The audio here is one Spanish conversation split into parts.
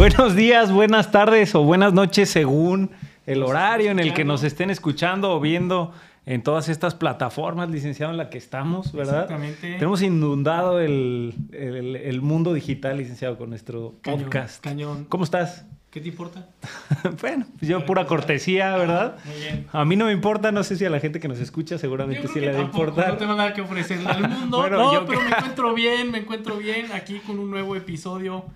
Buenos días, buenas tardes o buenas noches según el horario en el que nos estén escuchando o viendo en todas estas plataformas, licenciado, en la que estamos, ¿verdad? Exactamente. Tenemos inundado el, el- el mundo digital, licenciado, con nuestro Cañón, podcast. cañón. ¿Cómo estás? ¿Qué te importa? bueno, pues yo pura cortesía, ¿verdad? Muy bien. A mí no me importa, no sé si a la gente que nos escucha seguramente sí le va a importar. No tengo nada que ofrecerle al mundo. Bueno, no, yo pero me encuentro bien, me encuentro bien aquí con un nuevo episodio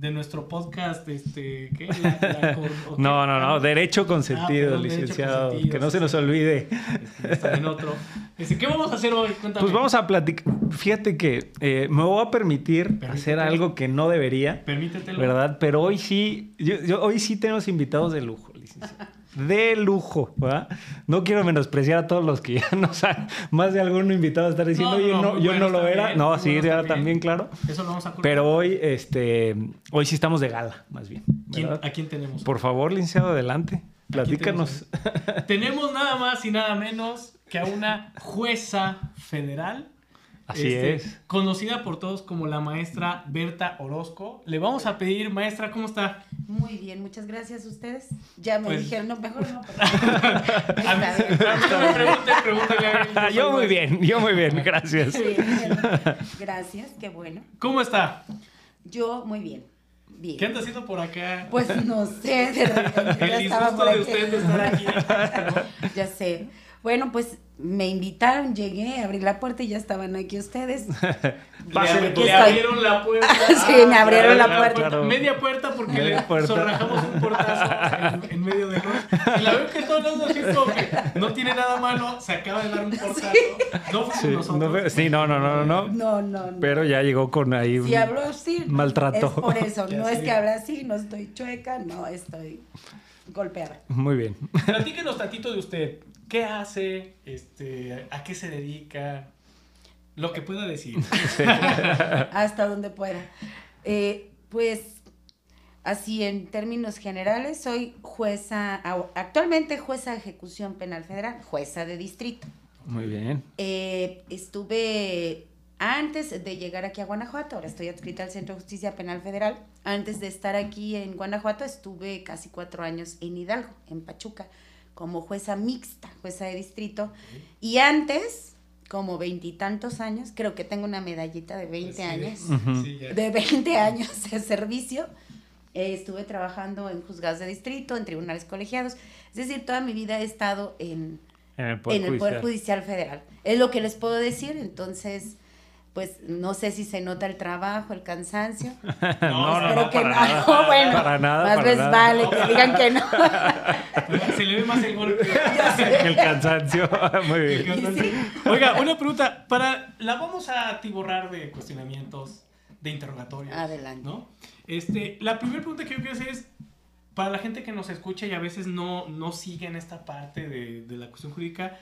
de nuestro podcast, este, ¿qué? La- la cor- ¿o qué? No, no, no, Ah, derecho consentido, perdón, derecho licenciado. consentido, que no sí, se nos olvide. este, está en otro. Este, ¿Qué vamos a hacer hoy? Cuéntame. Pues vamos a platicar. Fíjate que eh, me voy a permitir hacer algo que no debería, Permítetelo. ¿verdad? Pero hoy sí, yo, yo- hoy sí tenemos invitados de lujo, licenciado. De lujo, ¿verdad? No quiero menospreciar a todos los que ya no saben. Más de algún invitado estar diciendo, No, oye, yo no lo era. No, sí, era también. también, claro. Eso lo vamos a cortar. Pero hoy, este, hoy sí estamos de gala, más bien. ¿Quién- ¿verdad? ¿A quién tenemos? Por favor, licenciado, adelante. Platícanos. Tenemos nada más y nada menos que a una jueza federal. Así este, es. Conocida por todos como la maestra Berta Orozco. Le vamos a pedir, maestra, ¿cómo está? Muy bien, muchas gracias a ustedes. Ya me Pues- dijeron, no, mejor no. pero- A mí, me a Yo muy bien, yo muy bien, gracias. Sí, bien. Gracias, qué bueno. ¿Cómo está? Yo muy bien. Bien. ¿Qué anda haciendo por acá? Pues no sé, de repente El disgusto de aquí. usted de estar aquí. Ya sé. Bueno, pues me invitaron, llegué, abrí la puerta y ya estaban aquí ustedes. Pásele, le, pues. le abrieron la puerta. Sí, me abrieron la puerta. claro. Media puerta porque Media le puerta. zorrajamos un portazo en, en medio de luz. Y la veo que todo el mundo así como que no tiene nada malo, se acaba de dar un portazo. No fue Sí, con nosotros. no, sí, no, no, no, no. No, no, no. Pero ya llegó con ahí un... Si hablo así, maltrato. es por eso. Ya No es que habla así, no estoy chueca, no, estoy golpeada. Muy bien. Platíquenos tantito de usted. ¿Qué hace? Este, ¿A qué se dedica? Lo que pueda decir. hasta donde pueda. Eh, pues así en términos generales, soy jueza, actualmente jueza de ejecución penal federal, jueza de distrito. Muy bien. Eh, estuve antes de llegar aquí a Guanajuato, ahora estoy adscrita al Centro de Justicia Penal Federal. Antes de estar aquí en Guanajuato, estuve casi cuatro años en Hidalgo, en Pachuca, como jueza mixta, jueza de distrito. Y antes, como veintitantos años, creo que tengo una medallita de 20 Sí, años Ujú. sí, ya. de 20 años de servicio. eh, estuve trabajando en juzgados de distrito, en tribunales colegiados. Es decir, toda mi vida he estado en, En el Poder en el Poder Judicial. Judicial Federal. Es lo que les puedo decir. Entonces, pues no sé si se nota el trabajo, el cansancio. No, no, Espero no, que para no. nada. No, bueno, Para nada, más para nada. vale que digan que no. Se le ve más el golpe. El cansancio. Muy bien. Sí. Oiga, una pregunta. Para, la vamos a atiborrar de cuestionamientos, de interrogatorios. Adelante. ¿no? Este, la primera pregunta que yo quiero hacer es, para la gente que nos escucha y a veces no, no sigue en esta parte de, de la cuestión jurídica,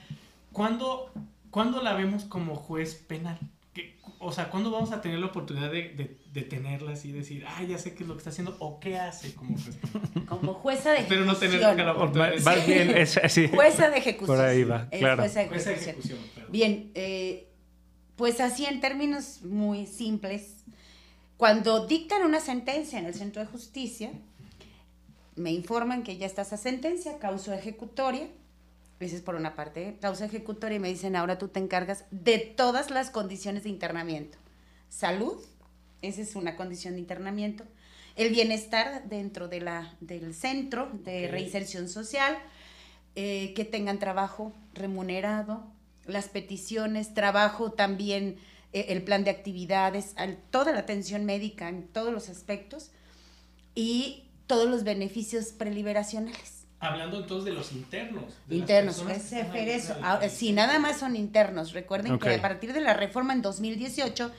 ¿cuándo, cuándo la vemos como juez penal? ¿Qué- o sea, ¿cuándo vamos a tener la oportunidad de, de, de tenerla así y decir, ah, ya sé qué es lo que está haciendo o qué hace como juez? Como jueza de Espero no tener ejecución. la oportunidad Más bien, es así. Jueza de ejecución. Por ahí va, Es claro. jueza de Jueza de ejecución. ejecución. Bien, eh, pues así en términos muy simples, cuando dictan una sentencia en el centro de justicia, me informan que ya está esa sentencia, causa ejecutoria, esa es por una parte, causa ejecutoria y me dicen, ahora tú te encargas de todas las condiciones de internamiento. Salud, esa es una condición de internamiento. El bienestar dentro de la, del centro de reinserción social, eh, que tengan trabajo remunerado, las peticiones, trabajo también, eh, el plan de actividades, toda la atención médica en todos los aspectos y todos los beneficios preliberacionales. Hablando entonces de los internos. de las Internos, personas es eso. Ahora, si nada más son internos, recuerden que a partir de la reforma en 2018,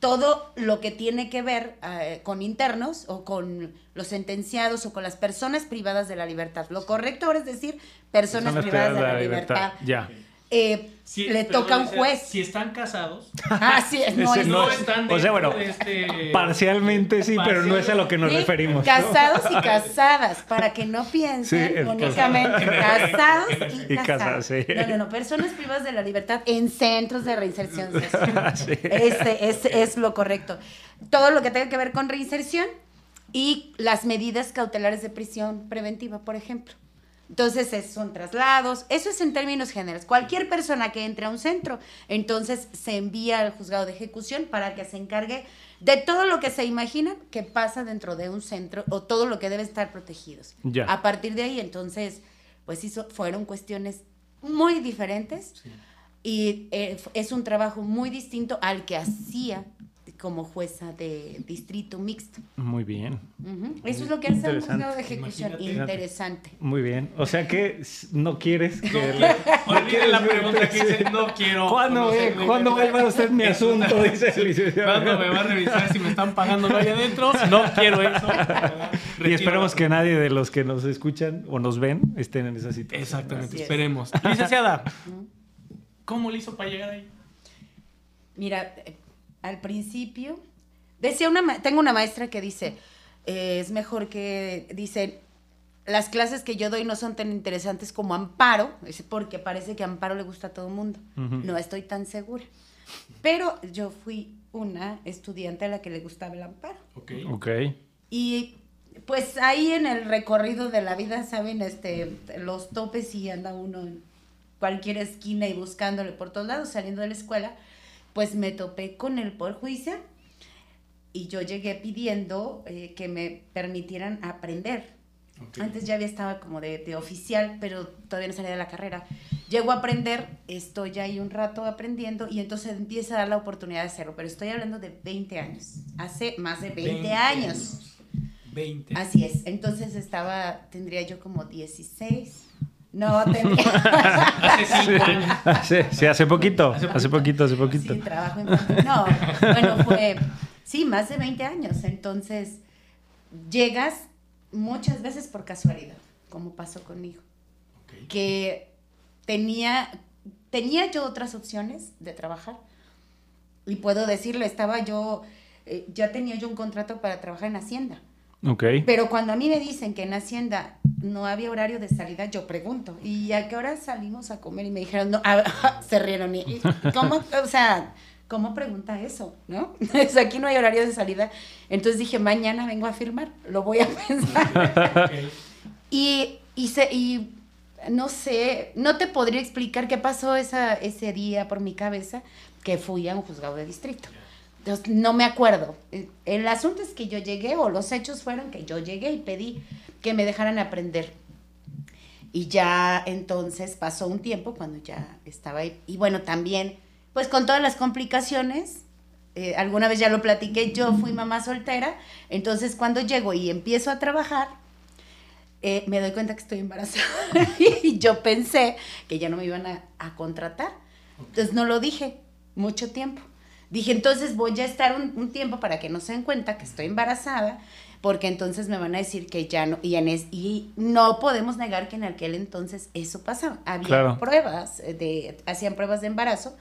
todo lo que tiene que ver eh, con internos o con los sentenciados o con las personas privadas de la libertad. Lo correcto ahora es decir personas privadas de la libertad. Ya. Eh, Si- le toca a un juez. Si están casados, Ah, sí, no es no no es- están o sea, bueno, este... Parcialmente sí, pero no es a lo que nos Sí, referimos. ¿no? Casados y casadas, para que no piensen es únicamente casados y, Y casadas. sí. No, no, no, personas privadas de la libertad en centros de reinserción social. Sí. Ese, ese es lo correcto. Todo lo que tenga que ver con reinserción y las medidas cautelares de prisión preventiva, por ejemplo. Entonces, es- son traslados, eso es en términos generales. Cualquier persona que entre a un centro, entonces se envía al juzgado de ejecución para que se encargue de todo lo que se imaginan que pasa dentro de un centro o todo lo que debe estar protegidos. Ya. A partir de ahí, entonces, pues hizo, fueron cuestiones muy diferentes y eh, es un trabajo muy distinto al que hacía como jueza de distrito mixto. Muy bien. Eso es lo que hace un Interesante. juzgado de ejecución. Imagínate. Interesante. Muy bien. O sea que no quieres que... No Olviden quieres la pregunta que dice, no quiero. ¿Cuándo, eh? la ¿Cuándo va a usted mi asunto? Dice el licenciado. ¿Cuándo me va a revisar si me están pagando no allá adentro? No quiero eso. Y esperemos que nadie de los que nos escuchan o nos ven estén en esa situación. Exactamente, es. esperemos. Licenciada, ¿cómo le hizo para llegar ahí? Mira, eh, al principio, decía una, ma- tengo una maestra que dice, eh, es mejor que, dice, las clases que yo doy no son tan interesantes como Amparo, dice, porque parece que a Amparo le gusta a todo el mundo. No estoy tan segura. Pero yo fui una estudiante a la que le gustaba el Amparo. Ok. Ok. Y pues ahí en el recorrido de la vida, saben, este, los topes y anda uno en cualquier esquina y buscándole por todos lados, saliendo de la escuela, pues me topé con el Poder Judicial y yo llegué pidiendo eh, que me permitieran aprender. Antes ya había estado como de, de oficial, pero todavía no salía de la carrera. Llego a aprender, estoy ahí un rato aprendiendo y entonces empieza a dar la oportunidad de hacerlo, pero estoy hablando de 20 años, hace más de 20, años. 20. Así es, entonces estaba, tendría yo como 16. No, tendría... Hace 5 años. Sí, sí, hace poquito. Hace poquito, hace poquito. Sí, trabajo infantil. No, bueno, fue, sí, más de 20 años. Entonces, llegas muchas veces por casualidad, como pasó conmigo. Que tenía, tenía yo otras opciones de trabajar. Y puedo decirlo, estaba yo, eh, ya tenía yo un contrato para trabajar en Hacienda. Ok. Pero cuando a mí me dicen que en Hacienda no había horario de salida, yo pregunto, ¿y a qué hora salimos a comer? Y me dijeron, no, ah, se rieron. ¿Y cómo, o sea, cómo pregunta eso? ¿No? Sea, aquí no hay horario de salida. Entonces dije, mañana vengo a firmar, lo voy a pensar. Y, y, se- y no sé, no te podría explicar qué pasó esa, ese día por mi cabeza, que fui a un juzgado de distrito. Entonces, no me acuerdo. El asunto es que yo llegué, o los hechos fueron que yo llegué y pedí que me dejaran aprender. Y ya entonces pasó un tiempo cuando ya estaba ahí. Y bueno, también, pues con todas las complicaciones, eh, alguna vez ya lo platiqué, yo fui mamá soltera, entonces cuando llego y empiezo a trabajar, eh, me doy cuenta que estoy embarazada y yo pensé que ya no me iban a, contratar. Entonces no lo dije mucho tiempo. Dije, entonces voy a estar un, un tiempo para que no se den cuenta que estoy embarazada, porque entonces me van a decir que ya no, y, en es- y no podemos negar que en aquel entonces eso pasaba. Había Claro. pruebas, eh, de, hacían pruebas de embarazo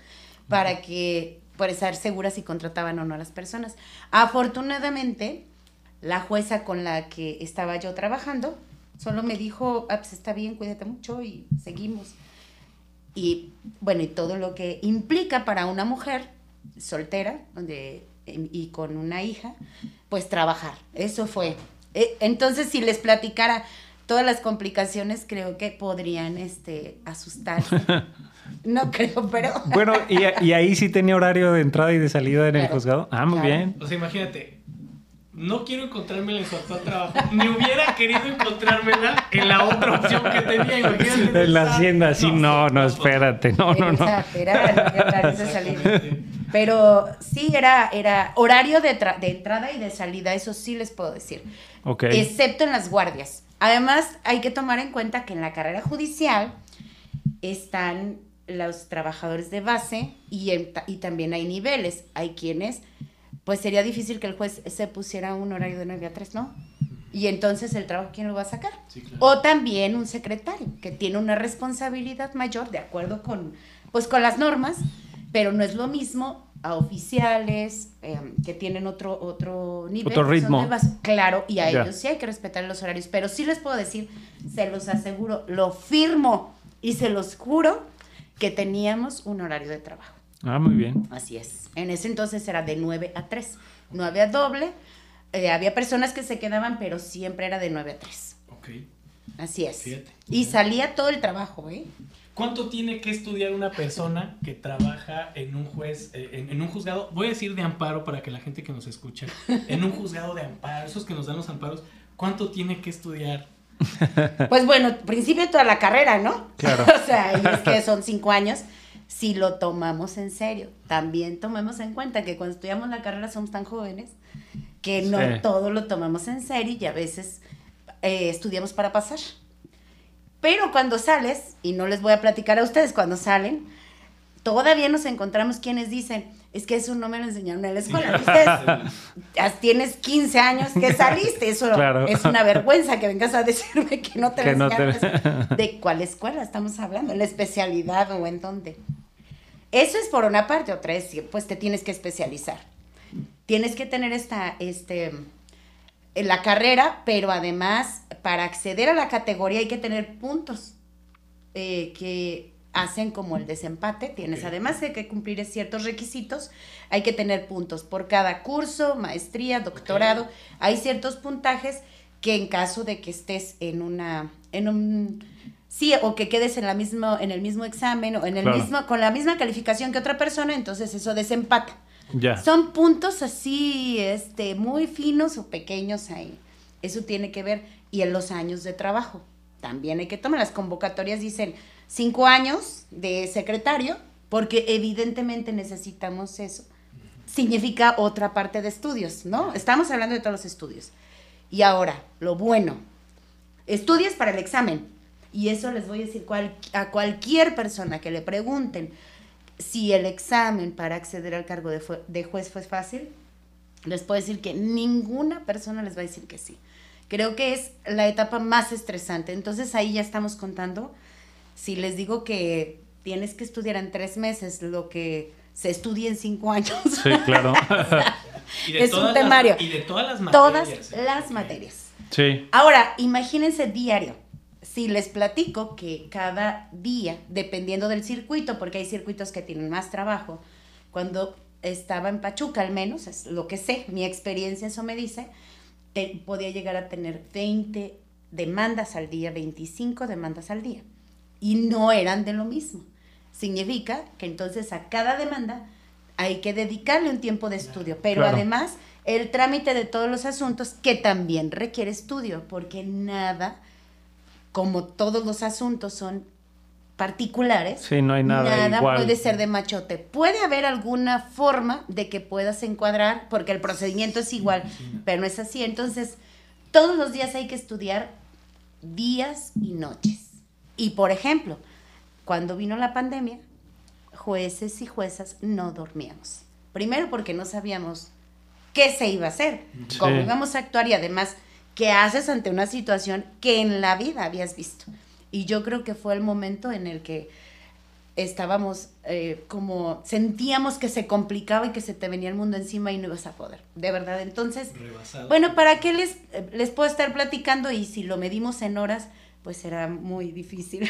para que, para estar seguras si contrataban o no a las personas. Afortunadamente, la jueza con la que estaba yo trabajando solo me dijo, ah, pues está bien, cuídate mucho y seguimos. Y bueno, y todo lo que implica para una mujer soltera donde, y con una hija, pues trabajar. Eso fue. Eh, Entonces, si les platicara todas las complicaciones, creo que podrían este, asustarse. No creo, pero... Bueno, ¿y, y ahí sí tenía horario de entrada y de salida en el Claro. juzgado? Ah, muy Claro. bien. O sea, imagínate. No quiero encontrármela en su actual trabajo. Ni hubiera querido encontrármela en la otra opción que tenía. Imagínate. En la hacienda, sí, no, no, espérate, no, no, no. Era. Pero sí, era, era horario de, tra- de entrada y de salida, eso sí les puedo decir. Ok. Excepto en las guardias. Además, hay que tomar en cuenta que en la carrera judicial están los trabajadores de base y, en y también hay niveles. Hay quienes, pues sería difícil que el juez se pusiera un horario de 9 a 3, ¿no? Y entonces el trabajo, ¿quién lo va a sacar? Sí, claro. O también un secretario, que tiene una responsabilidad mayor, de acuerdo con, pues, con las normas, pero no es lo mismo a oficiales eh, que tienen otro, otro nivel. Otro ritmo. Claro, y a ellos sí hay que respetar los horarios, pero sí les puedo decir, se los aseguro, lo firmo y se los juro que teníamos un horario de trabajo. Ah, muy bien. Así es. En ese entonces era de 9 a 3. 9 a doble, Eh, había personas que se quedaban, pero siempre era de 9 a 3. Ok. Así es. Fíjate. Y salía todo el trabajo, ¿eh? ¿Cuánto tiene que estudiar una persona que trabaja en un juez, eh, en, en un juzgado? Voy a decir de amparo para que la gente que nos escucha, en un juzgado de amparo, esos que nos dan los amparos, ¿cuánto tiene que estudiar? Pues bueno, principio de toda la carrera, ¿no? Claro. o sea, y es que son cinco años. Si lo tomamos en serio, también tomemos en cuenta que cuando estudiamos la carrera somos tan jóvenes que no Sí. todo lo tomamos en serio y a veces eh, estudiamos para pasar. Pero cuando sales, y no les voy a platicar a ustedes cuando salen, todavía nos encontramos quienes dicen, es que eso no me lo enseñaron en la escuela. Ustedes tienes 15 años que saliste, eso Claro. es una vergüenza que vengas a decirme que no te Que lo no te-. ¿De cuál escuela estamos hablando? ¿En la especialidad o en dónde? Eso es por una parte, otra es, pues te tienes que especializar. Tienes que tener esta, este, en la carrera, pero además para acceder a la categoría hay que tener puntos eh, que hacen como el desempate. Tienes además de que cumplir ciertos requisitos, hay que tener puntos por cada curso, maestría, doctorado. Hay ciertos puntajes que en caso de que estés en una, en un, sí, o que quedes en la misma, en el mismo examen o en el Claro. mismo, con la misma calificación que otra persona, entonces eso desempata. Son puntos así, este, muy finos o pequeños ahí. Eso tiene que ver. Y en los años de trabajo. También hay que tomar. Las convocatorias dicen cinco años de secretario, porque evidentemente necesitamos eso. Significa otra parte de estudios, ¿no? Estamos hablando de todos los estudios. Y ahora, lo bueno. Estudias para el examen. Y eso les voy a decir a cualquier persona que le pregunten si el examen para acceder al cargo de, juez fue fácil, les puedo decir que ninguna persona les va a decir que sí. Creo que es la etapa más estresante. Entonces ahí ya estamos contando. Si les digo que tienes que estudiar en tres meses lo que se estudia en cinco años, Sí, claro. Y Es un las- temario. y de todas las materias. todas ¿eh? las materias. Sí. Ahora, imagínense diario. Si les platico que cada día, dependiendo del circuito, porque hay circuitos que tienen más trabajo, cuando estaba en Pachuca al menos, es lo que sé, mi experiencia eso me dice, te- podía llegar a tener 20 demandas al día, 25 demandas al día. Y no eran de lo mismo. Significa que entonces a cada demanda hay que dedicarle un tiempo de estudio, pero Claro. además el trámite de todos los asuntos que también requiere estudio, porque nada, como todos los asuntos son particulares, Sí, no hay nada igual. puede ser de machote. Puede haber alguna forma de que puedas encuadrar, porque el procedimiento es igual, pero no es así. Entonces, todos los días hay que estudiar días y noches. Y por ejemplo, cuando vino la pandemia, jueces y juezas no dormíamos. Primero porque no sabíamos qué se iba a hacer, Sí. cómo íbamos a actuar y además qué haces ante una situación que en la vida habías visto. Y yo creo que fue el momento en el que estábamos eh, como sentíamos que se complicaba y que se te venía el mundo encima y no ibas a poder, de verdad. Entonces, Rebasado. bueno, ¿para qué les, eh, les puedo estar platicando? Y si lo medimos en horas, pues será muy difícil.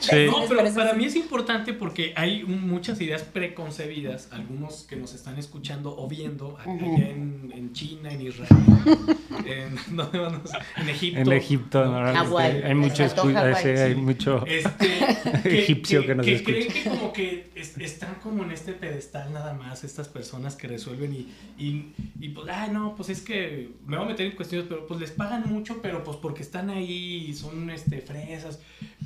Sí. No, pero para mí es importante porque hay un- muchas ideas preconcebidas, algunos que nos están escuchando o viendo a- Ujú. allá en, en China, en Israel, en, ¿dónde vamos? En Egipto. En Egipto, ¿no? Este, hay mucho, Hawái, sí, hay mucho. Este, Egipcio que nos que escucha. creen que como que es- están como en este pedestal nada más estas personas que resuelven y, y, y pues, ay no, pues es que me voy a meter en cuestiones, pero pues les pagan mucho, pero pues porque están ahí y son este, fresas.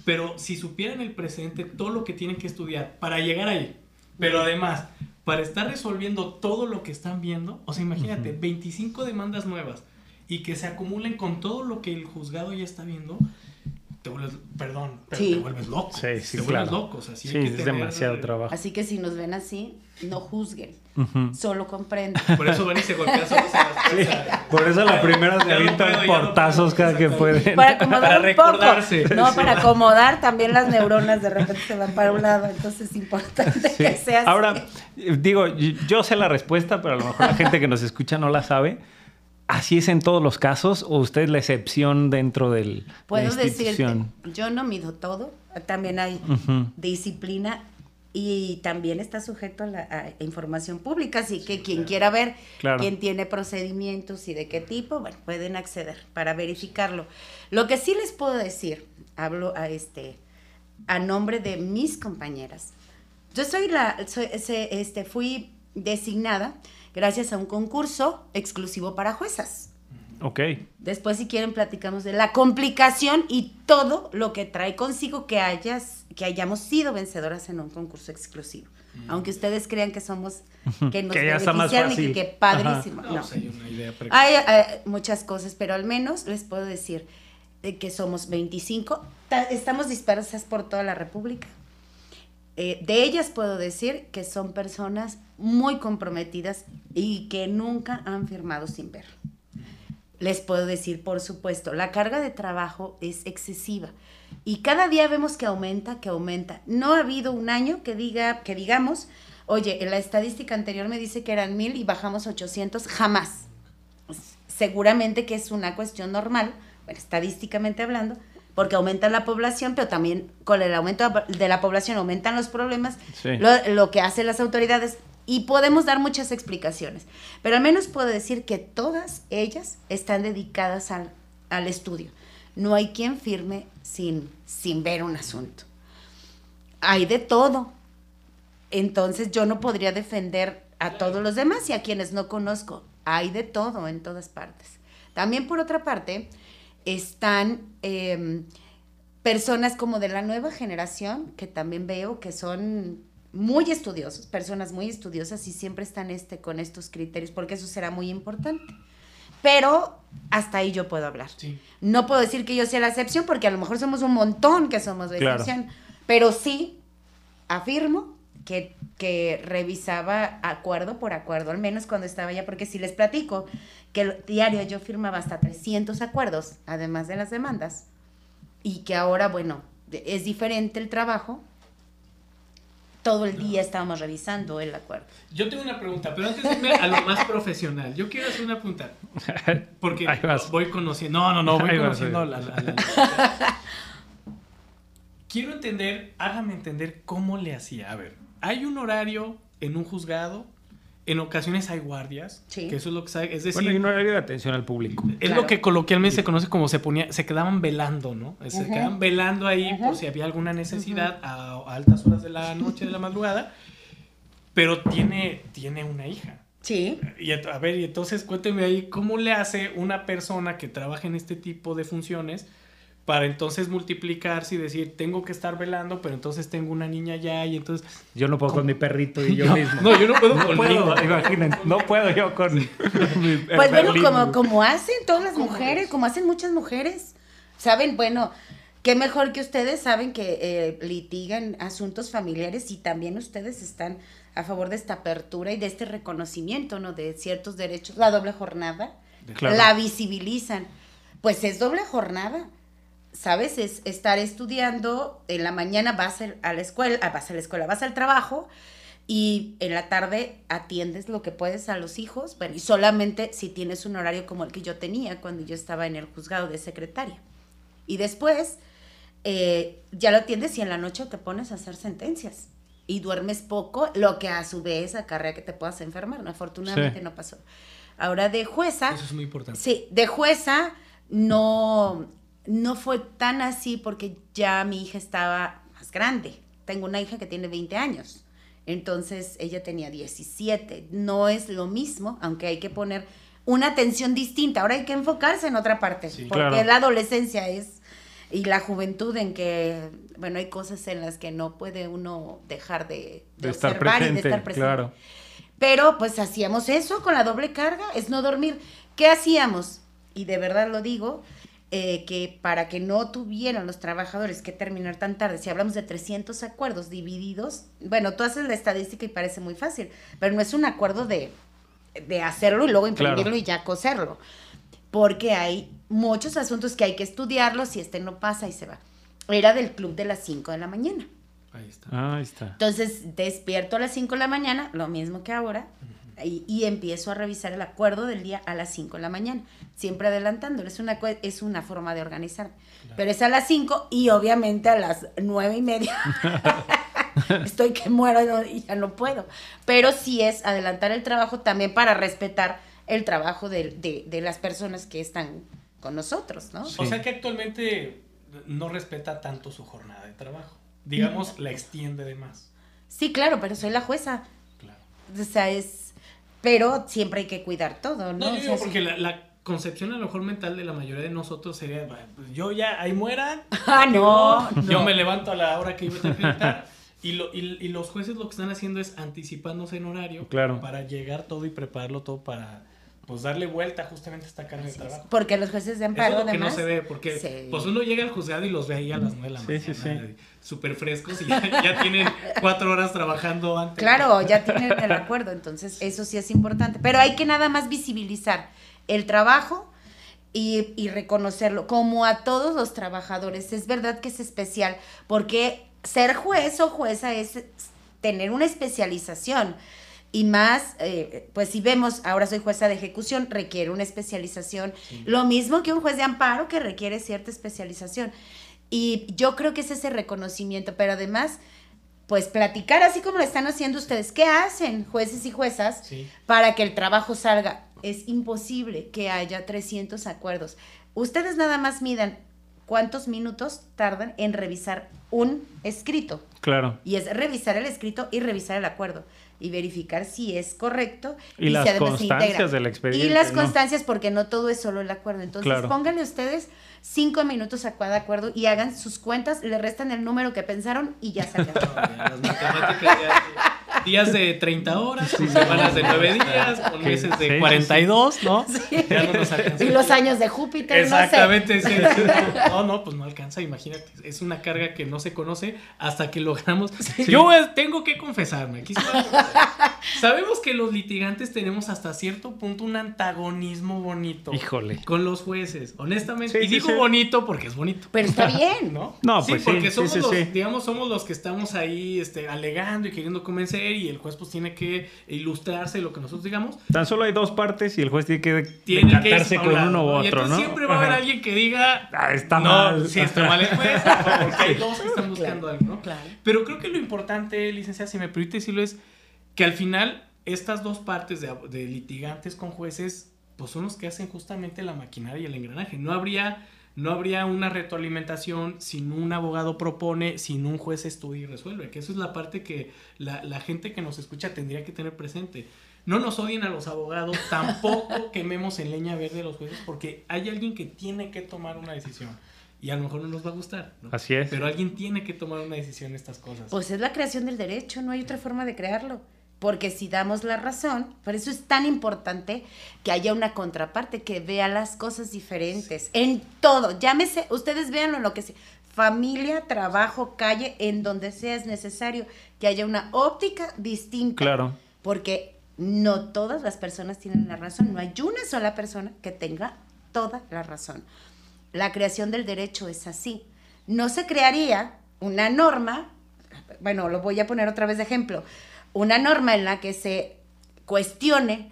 Pero si supieran el presente, todo lo que tienen que estudiar para llegar ahí, pero además para estar resolviendo todo lo que están viendo, o sea, imagínate, 25 demandas nuevas y que se acumulen con todo lo que el juzgado ya está viendo, te vuelves, perdón, pero Sí. te vuelves loco. Sí, sí, te claro. vuelves loco. O sea, sí Sí, hay que es tener- demasiado trabajo. Así que si nos ven así, no juzguen, solo comprenden. Por eso van y se golpean solos en las cosas. Por eso la primera se avientan no portazos cada que pueden. Para acomodar Para un recordarse. poco. No, Sí. para acomodar también las neuronas de repente se van para un lado, entonces es importante Sí. que sea así. Ahora, digo, yo sé la respuesta, pero a lo mejor la gente que nos escucha no la sabe. ¿Así es en todos los casos o usted es la excepción dentro de la Puedo decirte, institución? yo no mido todo, también hay disciplina y también está sujeto a la a información pública, así que quien quiera ver Claro. quién tiene procedimientos y de qué tipo, bueno, pueden acceder para verificarlo. Lo que sí les puedo decir, hablo a este a nombre de mis compañeras. Yo soy la soy, este fui designada gracias a un concurso exclusivo para juezas. Ok. Después, si quieren, platicamos de la complicación y todo lo que trae consigo que hayas, que hayamos sido vencedoras en un concurso exclusivo. Aunque ustedes crean que somos, que nos Que ya está más beneficiaron y fácil. que, que padrísimo. No, No. pues hay una idea pre- Hay muchas cosas, pero al menos les puedo decir de que somos 25, ta- estamos dispersas por toda la República. Eh, de ellas puedo decir que son personas muy comprometidas y que nunca han firmado sin ver. Les puedo decir, por supuesto, la carga de trabajo es excesiva y cada día vemos que aumenta, que aumenta. No ha habido un año que diga, que digamos, oye, en la estadística anterior me dice que eran mil y bajamos 800, jamás. Seguramente que es una cuestión normal, bueno, estadísticamente hablando, porque aumenta la población, pero también con el aumento de la población aumentan los problemas, Sí. lo, lo que hacen las autoridades y podemos dar muchas explicaciones, pero al menos puedo decir que todas ellas están dedicadas al, al estudio. No hay quien firme sin, sin ver un asunto. Hay de todo. Entonces yo no podría defender a todos los demás y a quienes no conozco. Hay de todo en todas partes. También por otra parte están em, personas como de la nueva generación que también veo que son muy estudiosos, personas muy estudiosas y siempre están este, con estos criterios porque eso será muy importante. Pero hasta ahí yo puedo hablar. Sí. No puedo decir que yo sea la excepción porque a lo mejor somos un montón que somos la Claro. excepción, pero sí afirmo que, que revisaba acuerdo por acuerdo, al menos cuando estaba allá, porque si les platico que el diario yo firmaba hasta 300 acuerdos, además de las demandas, y que ahora, bueno, es diferente el trabajo, todo el día estábamos revisando el acuerdo. Yo tengo una pregunta, pero antes de irme a lo más profesional, yo quiero hacer una pregunta. Porque voy conociendo. No, no, no, voy Ahí conociendo. ahí la- la- la- quiero entender, hágame entender cómo le hacía. A ver, hay un horario en un juzgado, en ocasiones hay guardias, Sí. que eso es lo que sabe. Es decir, Bueno, hay un horario de atención al público. es Claro. lo que coloquialmente se conoce como se ponía, se quedaban velando, ¿no? Se quedaban velando ahí por si había alguna necesidad a, a altas horas de la noche, de la madrugada. Pero tiene, tiene una hija. Sí. Y ent- a ver, y entonces cuénteme ahí, ¿cómo le hace una persona que trabaja en este tipo de funciones para entonces multiplicarse y decir, tengo que estar velando, pero entonces tengo una niña ya y entonces... Yo no puedo con mi perrito y yo no, mismo. no, yo no puedo No conmigo. puedo, imaginen, no puedo yo con mi Pues bueno, como, como hacen todas las ¿Cómo mujeres, como hacen muchas mujeres. Saben, bueno, qué mejor que ustedes saben que eh, litigan asuntos familiares y también ustedes están a favor de esta apertura y de este reconocimiento, ¿no? De ciertos derechos. La doble jornada, Claro. la visibilizan. Pues es doble jornada. ¿Sabes? Es estar estudiando, en la mañana vas a la escuela, ah, vas a la escuela, vas al trabajo, y en la tarde atiendes lo que puedes a los hijos, bueno, y solamente si tienes un horario como el que yo tenía cuando yo estaba en el juzgado de secretaria. Y después eh, ya lo atiendes y en la noche te pones a hacer sentencias y duermes poco, lo que a su vez acarrea que te puedas enfermar, ¿no? Afortunadamente Sí. no pasó. Ahora de jueza, Eso es muy importante. Sí, de jueza no, no fue tan así porque ya mi hija estaba más grande. Tengo una hija que tiene 20 años. Entonces ella tenía 17. No es lo mismo, aunque hay que poner una atención distinta. Ahora hay que enfocarse en otra parte, Sí. porque Claro. la adolescencia es y la juventud en que, bueno, hay cosas en las que no puede uno dejar de, de estar observar y de presente, estar presente. claro. Pero pues hacíamos eso con la doble carga, es no dormir. ¿Qué hacíamos? Y de verdad lo digo, eh, que para que no tuvieran los trabajadores que terminar tan tarde, si hablamos de 300 acuerdos divididos, bueno, tú haces la estadística y parece muy fácil, pero no es un acuerdo de, de hacerlo y luego imprimirlo Claro. y ya coserlo, porque hay muchos asuntos que hay que estudiarlos y este no pasa y se va. Era del club de las 5 de la mañana. Ahí está. Ah, ahí está. Entonces despierto a las 5 de la mañana, lo mismo que ahora, y, y empiezo a revisar el acuerdo del día a las 5 de la mañana, siempre adelantándolo. Es una, es una forma de organizar. Pero es a las 5 y obviamente a las nueve y media estoy que muero y ya no puedo. Pero sí es adelantar el trabajo también para respetar el trabajo de, de, de las personas que están con nosotros, ¿no? O sea que actualmente no respeta tanto su jornada de trabajo. Digamos, la extiende de más. Sí, claro, pero soy la jueza. Claro. O sea, es... Pero siempre hay que cuidar todo, ¿no? No, yo O sea, digo sí. porque la, la concepción a lo mejor mental de la mayoría de nosotros sería, "Va, pues yo ya, ahí mueran. Ah, no, Yo no. me levanto a la hora que iba a interpretar. Y, lo, y, y los jueces lo que están haciendo es anticipándose en horario Claro. para llegar todo y prepararlo todo para pues darle vuelta justamente a esta carga de trabajo. Porque los jueces de Eso amparo, es lo que además... no se ve, porque Sí. pues uno llega al juzgado y los ve ahí a las 9 de la Sí, mañana, sí, sí. súper frescos y ya, ya tienen cuatro horas trabajando antes. Claro, ya tienen el acuerdo, entonces eso sí es importante. Pero hay que nada más visibilizar el trabajo y, y reconocerlo, como a todos los trabajadores. Es verdad que es especial, porque ser juez o jueza es tener una especialización. Y más, eh, pues si vemos, ahora soy jueza de ejecución, requiere una especialización. Lo mismo que un juez de amparo que requiere cierta especialización. Y yo creo que es ese reconocimiento, pero además, pues platicar así como lo están haciendo ustedes. ¿Qué hacen jueces y juezas Sí. para que el trabajo salga? Es imposible que haya 300 acuerdos. Ustedes nada más midan cuántos minutos tardan en revisar un escrito. Claro. Y es revisar el escrito y revisar el acuerdo. Y verificar si es correcto. Y las si además se constancias integra. del expediente, Y las ¿no? constancias, porque no todo es solo el acuerdo. Entonces, Claro. pónganle ustedes cinco minutos a cada acuerdo y hagan sus cuentas, le restan el número que pensaron y ya salió. Las matemáticas ya- días de 30 horas, semanas de 9 días, con meses Sí, de sí, 42, ¿no? Ya no nos alcanza. y los años de Júpiter, Exactamente, sí, sí, no, no, no, pues no alcanza, imagínate, es una carga que no se conoce hasta que logramos. Yo eh, tengo que confesarme, aquí sí. Sabemos que los litigantes tenemos hasta cierto punto un antagonismo bonito Híjole. con los jueces, honestamente. Sí, y sí, digo sí. bonito porque es bonito. no sé. Pero está bien. ¿No? No, sí, pues sí, porque sí, somos sí, los, sí. digamos, somos los que estamos ahí este, alegando y queriendo convencer y el juez pues tiene que ilustrarse lo que nosotros digamos. Tan solo hay dos partes y el juez tiene que Tiene que con uno u otro, ¿no? siempre va a haber Ajá. alguien que diga, Ah, está no, mal. sí está mal el juez, porque hay dos que están buscando algo, ¿no? Claro. Pero creo que lo importante, licenciada, si me permite decirlo, es que al final estas dos partes de, de litigantes con jueces, pues son los que hacen justamente la maquinaria y el engranaje. No habría, no habría una retroalimentación sin un abogado propone, sin un juez estudia y resuelve, que eso es la parte que la, la gente que nos escucha tendría que tener presente. No nos odien a los abogados, tampoco quememos en leña verde a los jueces, porque hay alguien que tiene que tomar una decisión. Y a lo mejor no nos va a gustar, ¿no? Así es. Pero alguien tiene que tomar una decisión en estas cosas. Pues es la creación del derecho, no hay otra forma de crearlo. Porque si damos la razón, por eso es tan importante que haya una contraparte que vea las cosas diferentes en todo. Llámese, ustedes véanlo lo que sea. Familia, trabajo, calle, en donde sea es necesario que haya una óptica distinta. Claro. Porque no todas las personas tienen la razón. No hay una sola persona que tenga toda la razón. La creación del derecho es así. No se crearía una norma, bueno, lo voy a poner otra vez de ejemplo, una norma en la que se cuestione,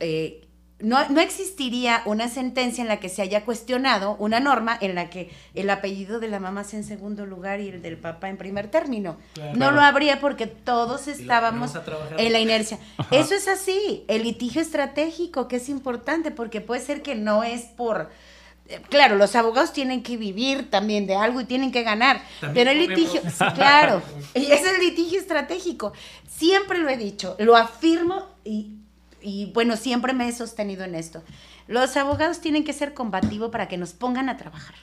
eh, no, no existiría una sentencia en la que se haya cuestionado una norma en la que el apellido de la mamá sea en segundo lugar y el del papá en primer término. Claro. No lo habría porque todos estábamos en la inercia. Eso es así. El litigio estratégico, que es importante, porque puede ser que no es por. Eh, Claro, los abogados tienen que vivir también de algo y tienen que ganar. También pero el litigio, sí, claro, y es el litigio estratégico. Siempre lo he dicho, lo afirmo y, y bueno, siempre me he sostenido en esto. Los abogados tienen que ser combativos para que nos pongan a trabajar.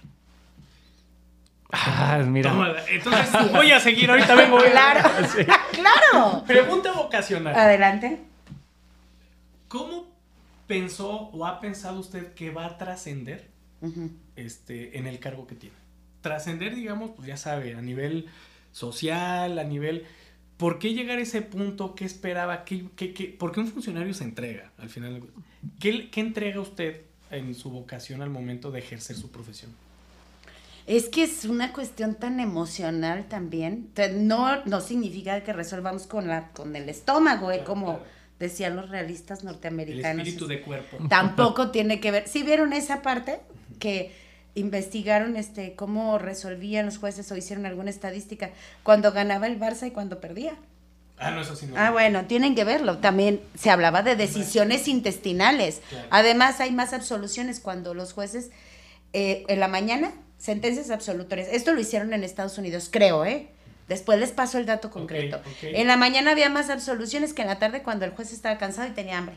Ah, mira. Tómala. Entonces voy a seguir, ahorita vengo. Claro, claro. Pregunta vocacional. Adelante. ¿Cómo pensó o ha pensado usted que va a trascender Ujú. este, en el cargo que tiene? Trascender, digamos, pues ya sabe, a nivel social, a nivel... ¿Por qué llegar a ese punto? ¿Qué esperaba? ¿Qué, qué, qué- por qué un funcionario se entrega al final? ¿Qué, ¿Qué entrega usted en su vocación al momento de ejercer su profesión? Es que es una cuestión tan emocional también. No, no significa que resolvamos con, la, con el estómago, ¿eh? Claro, como claro. decían los realistas El norteamericanos. espíritu de cuerpo. Tampoco tiene que ver. ¿Sí vieron esa parte? Que investigaron este cómo resolvían los jueces o hicieron alguna estadística cuando ganaba el Barça y cuando perdía. Ah, no, eso sí no. Ah, bueno, tienen que verlo. También se hablaba de decisiones intestinales. Claro. Además, hay más absoluciones cuando los jueces eh, en la mañana, sentencias absolutorias. Esto lo hicieron en Estados Unidos, creo, ¿eh? Después les paso el dato concreto. En la mañana había más absoluciones que en la tarde cuando el juez estaba cansado y tenía hambre.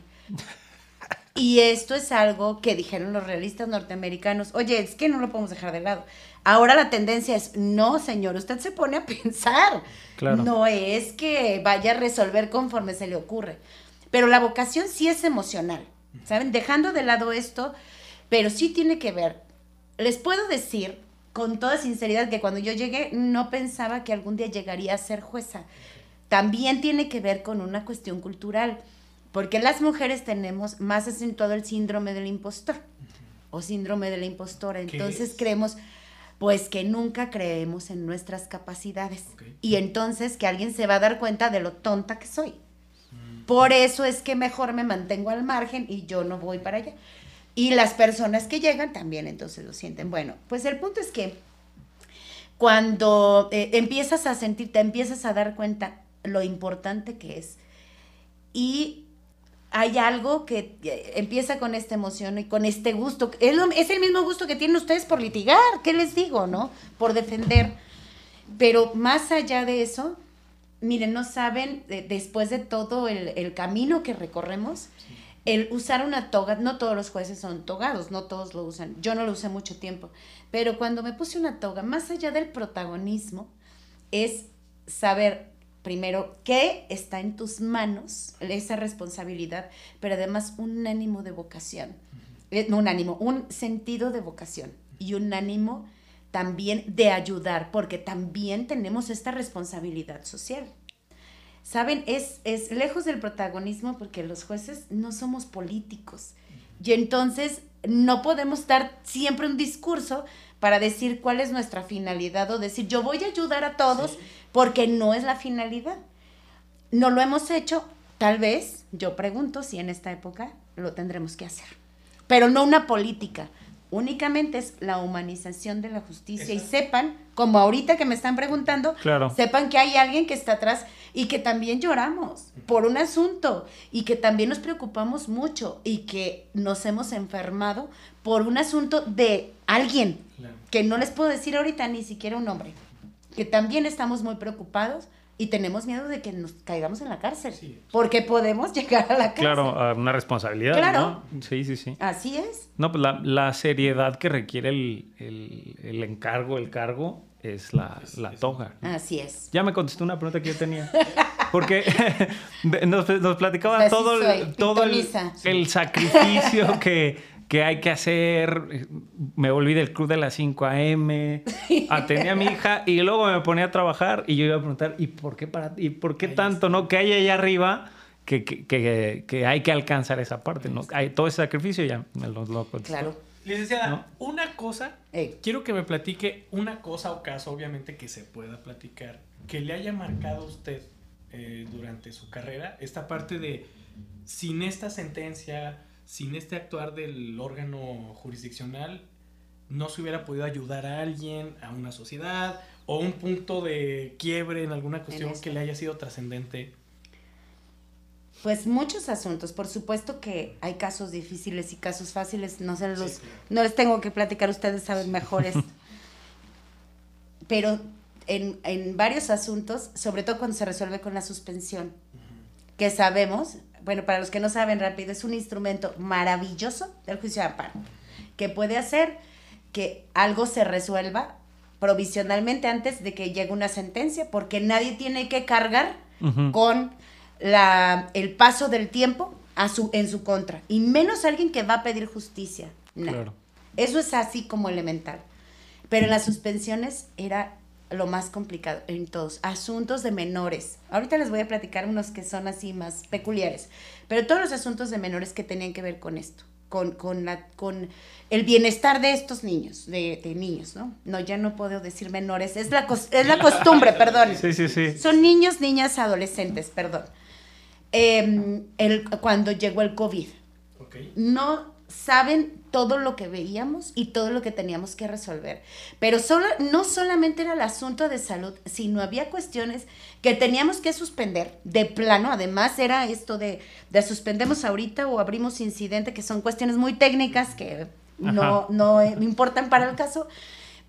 Y esto es algo que dijeron los realistas norteamericanos. Oye, es que no lo podemos dejar de lado. Ahora la tendencia es, no, señor, usted se pone a pensar. Claro. No es que vaya a resolver conforme se le ocurre. Pero la vocación sí es emocional, ¿saben? Dejando de lado esto, pero sí tiene que ver. Les puedo decir con toda sinceridad que cuando yo llegué no pensaba que algún día llegaría a ser jueza. También tiene que ver con una cuestión cultural, porque las mujeres tenemos más acentuado el síndrome del impostor o síndrome de la impostora. ¿Qué Entonces es? creemos, pues que nunca creemos en nuestras capacidades. Y entonces que alguien se va a dar cuenta de lo tonta que soy. Por eso es que mejor me mantengo al margen y yo no voy para allá. Y las personas que llegan también entonces lo sienten. Bueno, pues el punto es que cuando eh, empiezas a sentir, te empiezas a dar cuenta lo importante que es. Y hay algo que eh, empieza con esta emoción y con este gusto. Es, lo- es el mismo gusto que tienen ustedes por litigar, ¿qué les digo, no? Por defender. Pero más allá de eso, miren, no saben, después de todo el, el camino que recorremos, el usar una toga, no todos los jueces son togados, no todos lo usan. Yo no lo usé mucho tiempo, pero cuando me puse una toga, más allá del protagonismo, es saber primero qué está en tus manos, esa responsabilidad, pero además un ánimo de vocación. Eh, no un ánimo, un sentido de vocación y un ánimo también de ayudar, porque también tenemos esta responsabilidad social. Saben, es, es lejos del protagonismo porque los jueces no somos políticos. Y entonces no podemos dar siempre un discurso para decir cuál es nuestra finalidad o decir yo voy a ayudar a todos Sí. Porque no es la finalidad. No lo hemos hecho, tal vez, yo pregunto si en esta época lo tendremos que hacer. Pero no una política, únicamente es la humanización de la justicia y sepan, como ahorita que me están preguntando, Claro. sepan que hay alguien que está atrás y que también lloramos por un asunto y que también nos preocupamos mucho y que nos hemos enfermado por un asunto de alguien Claro. que no les puedo decir ahorita ni siquiera un nombre, que también estamos muy preocupados y tenemos miedo de que nos caigamos en la cárcel, Sí. porque podemos llegar a la cárcel. Claro, a una responsabilidad, Claro. ¿no? Sí, sí, sí. Así es. No, pues la, la seriedad que requiere el, el- el encargo, el cargo, es la, Es- la toga. Así es. Ya me contestó una pregunta que yo tenía. Porque nos, nos platicaba Así todo, soy, todo el, el sacrificio que, que hay que hacer. Me volví del club de las 5 a.m., atendí a mi hija y luego me ponía a trabajar y yo iba a preguntar, ¿y por qué, para, y por qué tanto, no? Que hay allá arriba que, que, que- que hay que alcanzar esa parte, ¿no? Hay todo ese sacrificio ya me lo, lo contestó. Claro. Licenciada, ¿No? una cosa, Ey. quiero que me platique una cosa o caso, obviamente que se pueda platicar, que le haya marcado a usted eh, durante su carrera, esta parte de, sin esta sentencia, sin este actuar del órgano jurisdiccional, no se hubiera podido ayudar a alguien, a una sociedad, o un punto de quiebre en alguna cuestión que le haya sido trascendente. Pues muchos asuntos. Por supuesto que hay casos difíciles y casos fáciles. No se los, Sí, claro. no les tengo que platicar, ustedes saben mejor esto. Pero en, en varios asuntos, sobre todo cuando se resuelve con la suspensión, que sabemos, bueno, para los que no saben rápido, es un instrumento maravilloso del juicio de amparo, que puede hacer que algo se resuelva provisionalmente antes de que llegue una sentencia, porque nadie tiene que cargar con la, el paso del tiempo a su, en su contra, y menos alguien que va a pedir justicia. No. Claro. Eso es así como elemental. Pero en las suspensiones era lo más complicado en todos. Asuntos de menores. Ahorita les voy a platicar unos que son así más peculiares. Pero todos los asuntos de menores que tenían que ver con esto. Con, con, la, con el bienestar de estos niños, de, de niños, ¿no? No, ya no puedo decir menores. Es la, cos- es la costumbre, perdón. Sí, sí, sí. Son niños, niñas, adolescentes, perdón. Em, el, cuando llegó el COVID ¿Ok? no saben todo lo que veíamos y todo lo que teníamos que resolver. Pero solo, no solamente era el asunto de salud, sino había cuestiones que teníamos que suspender de plano. Además era esto de, de suspendemos ahorita o abrimos incidente, que son cuestiones muy técnicas que no, no eh, importan para el caso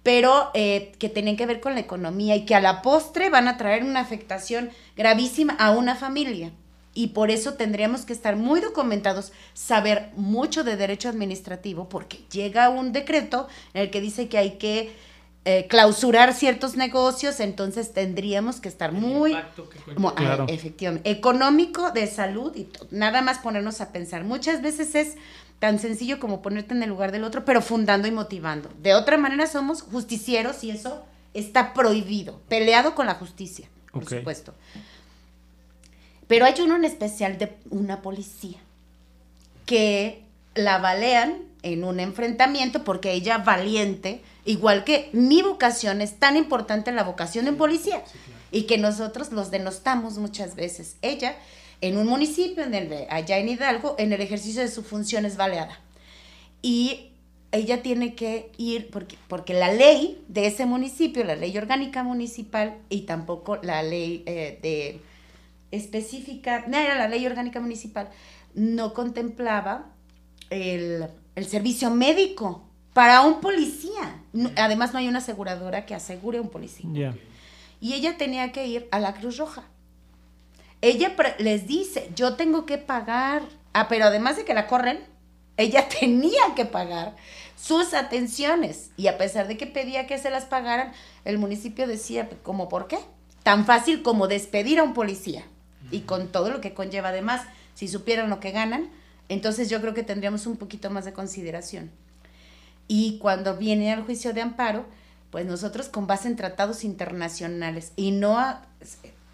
pero eh, que tenían que ver con la economía y que a la postre van a traer una afectación gravísima a una familia y por eso tendríamos que estar muy documentados, saber mucho de derecho administrativo, porque llega un decreto en el que dice que hay que eh, clausurar ciertos negocios, entonces tendríamos que estar muy, ah, efectivamente, económico, de salud y nada más ponernos a pensar. Muchas veces es tan sencillo como ponerte en el lugar del otro, pero fundando y motivando. De otra manera somos justicieros y eso está prohibido, peleado con la justicia, por supuesto. Pero hay uno en especial de una policía que la balean en un enfrentamiento porque ella valiente, igual que mi vocación es tan importante la vocación de un policía y que nosotros los denostamos muchas veces. Ella en un municipio, en el, allá en Hidalgo, en el ejercicio de su función es baleada. Y ella tiene que ir, porque, porque la ley de ese municipio, la ley orgánica municipal y tampoco la ley eh, de específica, no era la ley orgánica municipal, no contemplaba el, servicio médico para un policía. además, no hay una aseguradora que asegure a un policía. Y ella tenía que ir a la Cruz Roja. Ella les dice, yo tengo que pagar, ah, pero además de que la corren, ella tenía que pagar sus atenciones. Y a pesar de que pedía que se las pagaran, el municipio decía, ¿cómo por qué? Tan fácil como despedir a un policía y con todo lo que conlleva además, si supieran lo que ganan, entonces yo creo que tendríamos un poquito más de consideración. Y cuando viene al juicio de amparo, pues nosotros con base en tratados internacionales y no,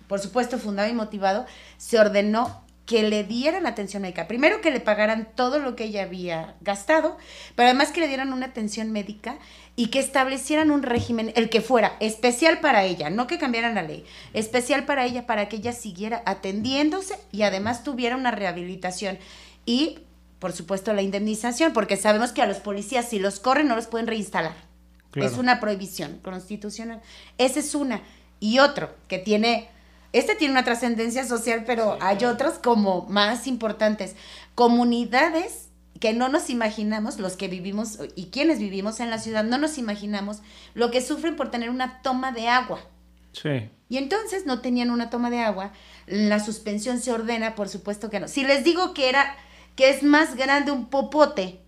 por supuesto, fundado y motivado, se ordenó que le dieran atención médica. Primero que le pagaran todo lo que ella había gastado, pero además que le dieran una atención médica y que establecieran un régimen, el que fuera, especial para ella, no que cambiaran la ley, especial para ella, para que ella siguiera atendiéndose y además tuviera una rehabilitación. Y, por supuesto, la indemnización, porque sabemos que a los policías, si los corren, no los pueden reinstalar. Es una prohibición constitucional. Esa es una. Y otro, que tiene este tiene una trascendencia social, pero hay otros como más importantes. Comunidades que no nos imaginamos, los que vivimos y quienes vivimos en la ciudad, no nos imaginamos lo que sufren por tener una toma de agua. Sí. Y entonces no tenían una toma de agua, la suspensión se ordena, por supuesto que no. Si les digo que era, que es más grande un popote,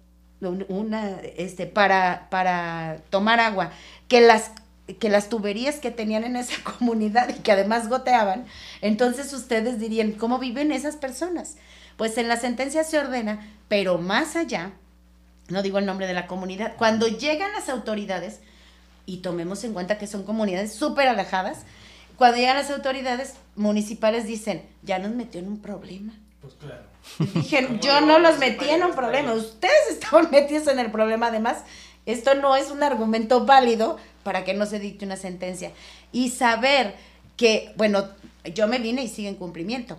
una, este, para, para tomar agua, que las que las tuberías que tenían en esa comunidad y que además goteaban, entonces ustedes dirían, ¿cómo viven esas personas? Pues en la sentencia se ordena, pero más allá, no digo el nombre de la comunidad, cuando llegan las autoridades, y tomemos en cuenta que son comunidades súper alejadas, cuando llegan las autoridades municipales dicen, ya nos metió en un problema. Pues claro. Dije, yo no los metí en un problema, ustedes estaban metidos en el problema además. Esto no es un argumento válido para que no se dicte una sentencia. Y saber que, bueno, yo me vine y sigue en cumplimiento.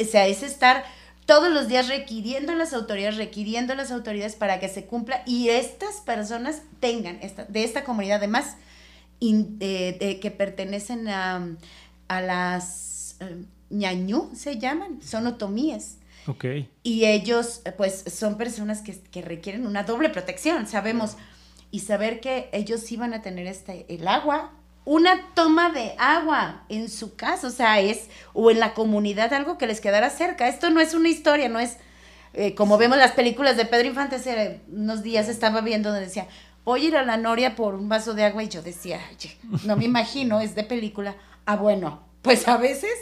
O sea, es estar todos los días requiriendo a las autoridades, requiriendo a las autoridades para que se cumpla y estas personas tengan, esta, de esta comunidad además, eh, que pertenecen a, a las eh, ñañú, se llaman, son otomíes. Ok. Y ellos, pues, son personas que, que requieren una doble protección, sabemos y saber que ellos iban a tener este, el agua, una toma de agua en su casa, o sea, es, o en la comunidad, algo que les quedara cerca. Esto no es una historia, no es eh, como vemos las películas de Pedro Infante, hace unos días estaba viendo donde decía, voy a ir a la Noria por un vaso de agua y yo decía, no me imagino, es de película. Ah, bueno, pues a veces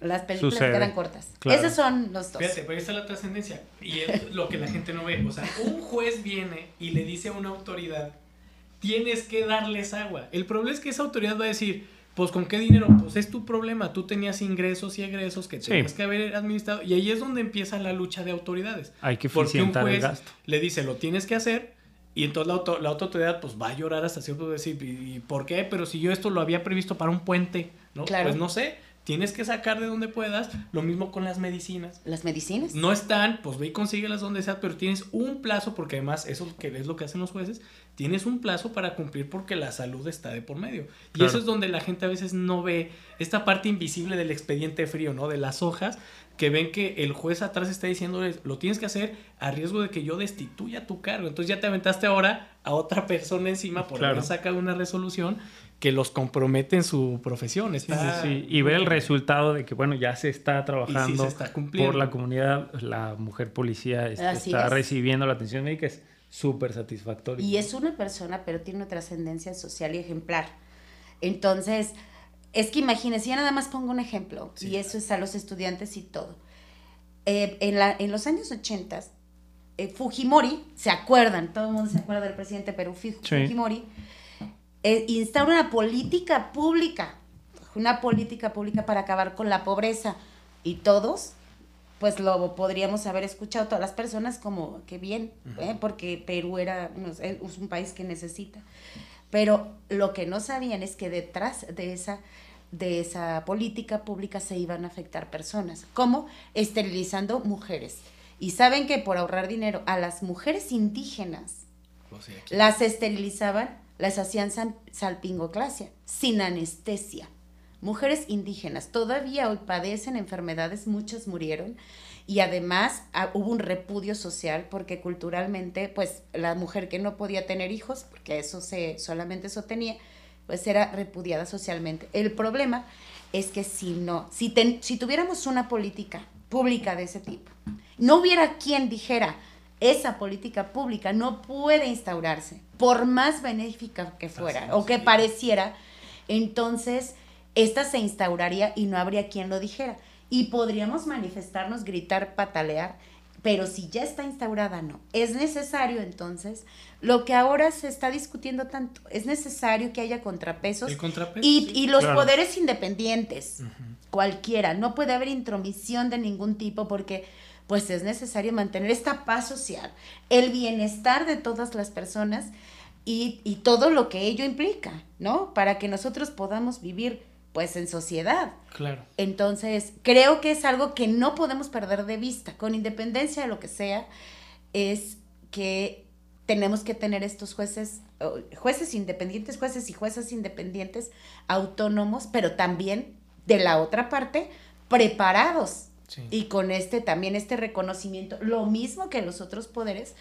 las películas quedan cortas. Esos son los dos. Fíjate, pero ahí está la trascendencia. Y es lo que la gente no ve. O sea, un juez viene y le dice a una autoridad, tienes que darles agua. El problema es que esa autoridad va a decir, pues con qué dinero, pues es tu problema. Tú tenías ingresos y egresos que tenías que haber administrado. Y ahí es donde empieza la lucha de autoridades. Hay que Porque un juez le dice, lo tienes que hacer. Y entonces la, auto, la otra autoridad pues va a llorar hasta cierto decir, ¿y por qué? Pero si yo esto lo había previsto para un puente, ¿no? Pues no sé tienes que sacar de donde puedas, lo mismo con las medicinas. Las medicinas. No están, pues ve y consíguelas donde sea, pero tienes un plazo, porque además eso que es lo que hacen los jueces, tienes un plazo para cumplir porque la salud está de por medio. Y Claro. eso es donde la gente a veces no ve esta parte invisible del expediente frío, ¿no? De las hojas, que ven que el juez atrás está diciéndoles, lo tienes que hacer a riesgo de que yo destituya tu cargo. Entonces ya te aventaste ahora a otra persona encima por Claro. haber sacado una resolución que los compromete en su profesión. Sí, sí, Está sí. Y ver el resultado de que, bueno, ya se está trabajando se está cumpliendo. por la comunidad, la mujer policía este, está es. recibiendo la atención médica, es súper satisfactorio. Y es una persona, pero tiene una trascendencia social y ejemplar. Entonces, es que imagínense, ya nada más pongo un ejemplo, Sí, y eso es a los estudiantes y todo. Eh, en, la, en los años 80, eh, Fujimori, ¿se acuerdan? Todo el mundo se acuerda del presidente Perú, Sí. Fujimori, eh, instaura una política pública, una política pública para acabar con la pobreza. Y todos, pues lo podríamos haber escuchado, todas las personas como que bien, ¿eh? porque Perú era es un país que necesita. Pero lo que no sabían es que detrás de esa, de esa política pública se iban a afectar personas, como esterilizando mujeres. Y saben que por ahorrar dinero a las mujeres indígenas las esterilizaban, las hacían salpingoclasia, sin anestesia. Mujeres indígenas todavía hoy padecen enfermedades, muchas murieron y además ah, hubo un repudio social porque culturalmente, pues la mujer que no podía tener hijos, porque eso se solamente eso tenía, pues era repudiada socialmente. El problema es que si no, si, ten- si tuviéramos una política pública de ese tipo, no hubiera quien dijera, esa política pública no puede instaurarse, por más benéfica que fuera Así o que sí. pareciera, entonces esta se instauraría y no habría quien lo dijera. Y podríamos manifestarnos, gritar, patalear, pero si ya está instaurada, no. Es necesario entonces, lo que ahora se está discutiendo tanto, es necesario que haya contrapesos el contrapeso. y, sí. y los Claro. poderes independientes, cualquiera, no puede haber intromisión de ningún tipo porque pues es necesario mantener esta paz social, el bienestar de todas las personas y, y todo lo que ello implica, ¿no? Para que nosotros podamos vivir pues en sociedad. Claro. Entonces, creo que es algo que no podemos perder de vista, con independencia de lo que sea, es que tenemos que tener estos jueces, jueces independientes, jueces y juezas independientes, autónomos, pero también de la otra parte, preparados. Sí. Y con este también este reconocimiento, lo mismo que los otros poderes,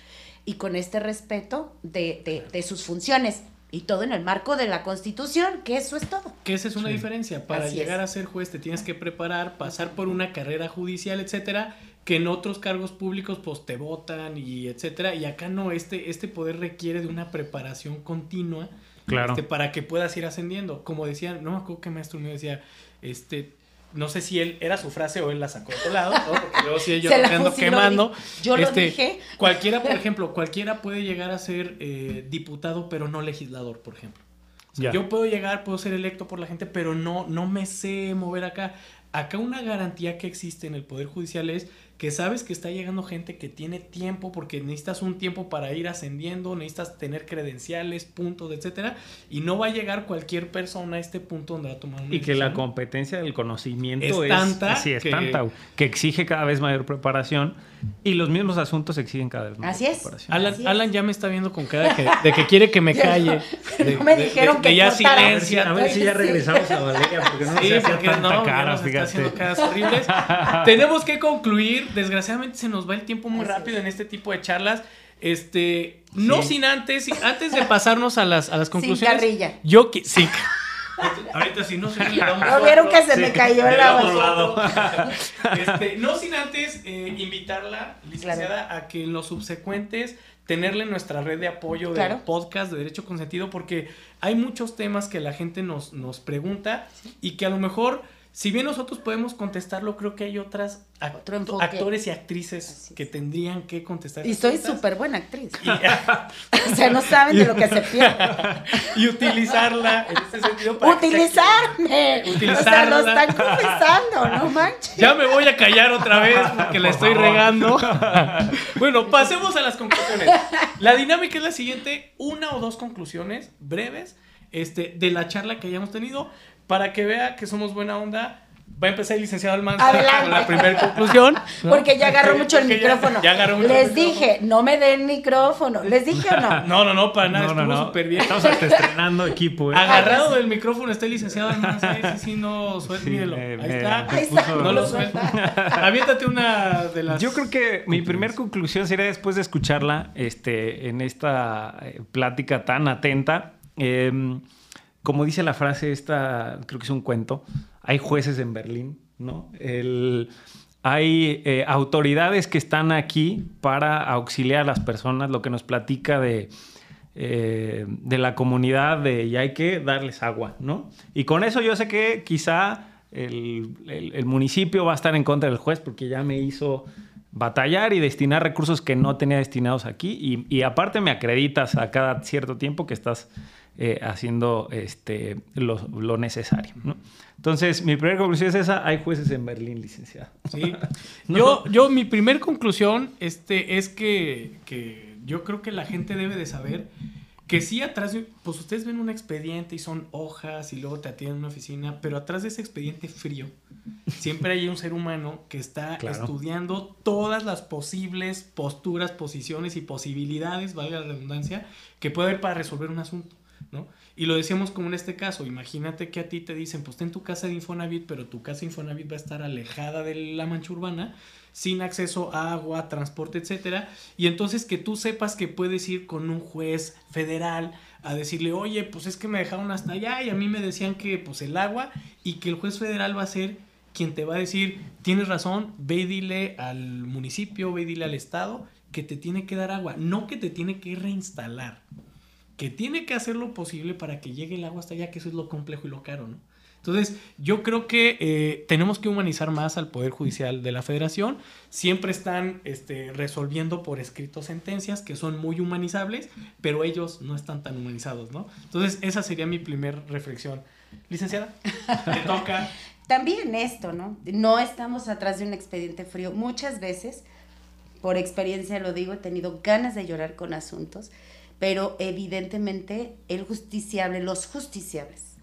y con este respeto de, de- de sus funciones. Y todo en el marco de la Constitución, que eso es todo. Que esa es una Sí. diferencia. Para Así llegar es. a ser juez te tienes que preparar, pasar por una carrera judicial, etcétera, que en otros cargos públicos pues te votan y etcétera. Y acá no, este, este poder requiere de una preparación continua Claro. este, para que puedas ir ascendiendo. Como decía, no me acuerdo qué maestro mío decía, este, no sé si él era su frase o él la sacó de otro lado, ¿no? Porque luego sí yo Se lo ando quemando. yo lo Este, dije. Cualquiera, por ejemplo, cualquiera puede llegar a ser eh, diputado, pero no legislador, por ejemplo. O sea. Yo puedo llegar, puedo ser electo por la gente, pero no, no me sé mover acá. Acá una garantía que existe en el Poder Judicial es que sabes que está llegando gente que tiene tiempo, porque necesitas un tiempo para ir ascendiendo, necesitas tener credenciales, puntos, etcétera, y no va a llegar cualquier persona a este punto donde va a tomar una Y que la decisión. competencia del conocimiento Es es, tanta sí, es que- tanta, que exige cada vez mayor preparación y los mismos asuntos exigen cada vez más Así es. preparación. Alan, Así es. Alan ya me está viendo con cara de que, de que quiere que me calle. De, No me de- dijeron de- que de ya cortara. A ver si, silencia. a ver si ya regresamos a Valeria, porque no Sí, se hacía porque tanta no, cara, está fíjate. caras horribles. Tenemos que concluir. Desgraciadamente se nos va el tiempo muy rápido en este tipo de charlas. Este, no Sí. sin antes, antes de pasarnos a las, a las conclusiones. carrilla. Yo que sí. Ahorita si no se ¿No vieron que se me cayó el agua? Este, no sin antes eh, invitarla, licenciada, a que en los subsecuentes tenerle nuestra red de apoyo de Claro. podcast de Derecho Consentido, porque hay muchos temas que la gente nos, nos pregunta y que a lo mejor, si bien nosotros podemos contestarlo, creo que hay otras act- Otro enfoque. actores y actrices que tendrían que contestar. Y soy súper buena actriz. Y, O sea, no saben de lo que se pierde. y utilizarla en este sentido para que ¡Utilizarme! O sea, Utilizarla. lo están confesando, no manches. Ya me voy a callar otra vez porque la estoy favor. regando. bueno, pasemos a las conclusiones. La dinámica es la siguiente: una o dos conclusiones breves este, de la charla que hayamos tenido para que vea que somos buena onda. Va a empezar el licenciado Almanza Adelante. con la primera conclusión. ¿no? Porque ya agarró mucho el ya- micrófono. Ya, agarró mucho Les el micrófono. dije, no me den micrófono. ¿Les dije o no? No, no, no, para nada, No, no, súper bien. Estamos hasta estrenando equipo, ¿eh? Agarrado del micrófono está el licenciado Almanza, ese sí no suelta, Sí, Ahí está. Ahí está. No lo suelta. Aviéntate una de las. Yo creo que mi primer conclusión sería después de escucharla este, en esta eh, plática tan atenta. eh, como dice la frase esta, creo que es un cuento, hay jueces en Berlín, ¿no? Hay eh, autoridades que están aquí para auxiliar a las personas, lo que nos platica de, eh, de la comunidad de y hay que darles agua, ¿no? Y con eso yo sé que quizá el, el- municipio va a estar en contra del juez porque ya me hizo batallar y destinar recursos que no tenía destinados aquí y aparte me acreditas a cada cierto tiempo que estás eh, haciendo este, lo, lo necesario, ¿no? Entonces, mi primera conclusión es esa, hay jueces en Berlín, licenciado. Sí. Yo, yo, mi primer conclusión este, es que, que yo creo que la gente debe de saber que sí atrás, pues ustedes ven un expediente y son hojas y luego te atienden en una oficina, pero atrás de ese expediente frío siempre hay un ser humano que está Claro. estudiando todas las posibles posturas, posiciones y posibilidades, valga la redundancia, que puede haber para resolver un asunto, Y lo decíamos como en este caso, imagínate que a ti te dicen, pues ten tu casa de Infonavit, pero tu casa de Infonavit va a estar alejada de la mancha urbana, sin acceso a agua, transporte, etcétera, y entonces que tú sepas que puedes ir con un juez federal a decirle, oye, pues es que me dejaron hasta allá y a mí me decían que pues el agua y que el juez federal va a ser quien te va a decir, tienes razón, ve y dile al municipio, ve y dile al estado que te tiene que dar agua, no que te tiene que reinstalar, que tiene que hacer lo posible para que llegue el agua hasta allá, que eso es lo complejo y lo caro, ¿no? Entonces, yo creo que eh, tenemos que humanizar más al Poder Judicial de la Federación. Siempre están este, resolviendo por escrito sentencias que son muy humanizables, pero ellos no están tan humanizados, ¿no? Entonces, esa sería mi primer reflexión. Licenciada, te toca. También esto, ¿no? No estamos atrás de un expediente frío. Muchas veces, por experiencia lo digo, he tenido ganas de llorar con asuntos, pero evidentemente el justiciable, los justiciables,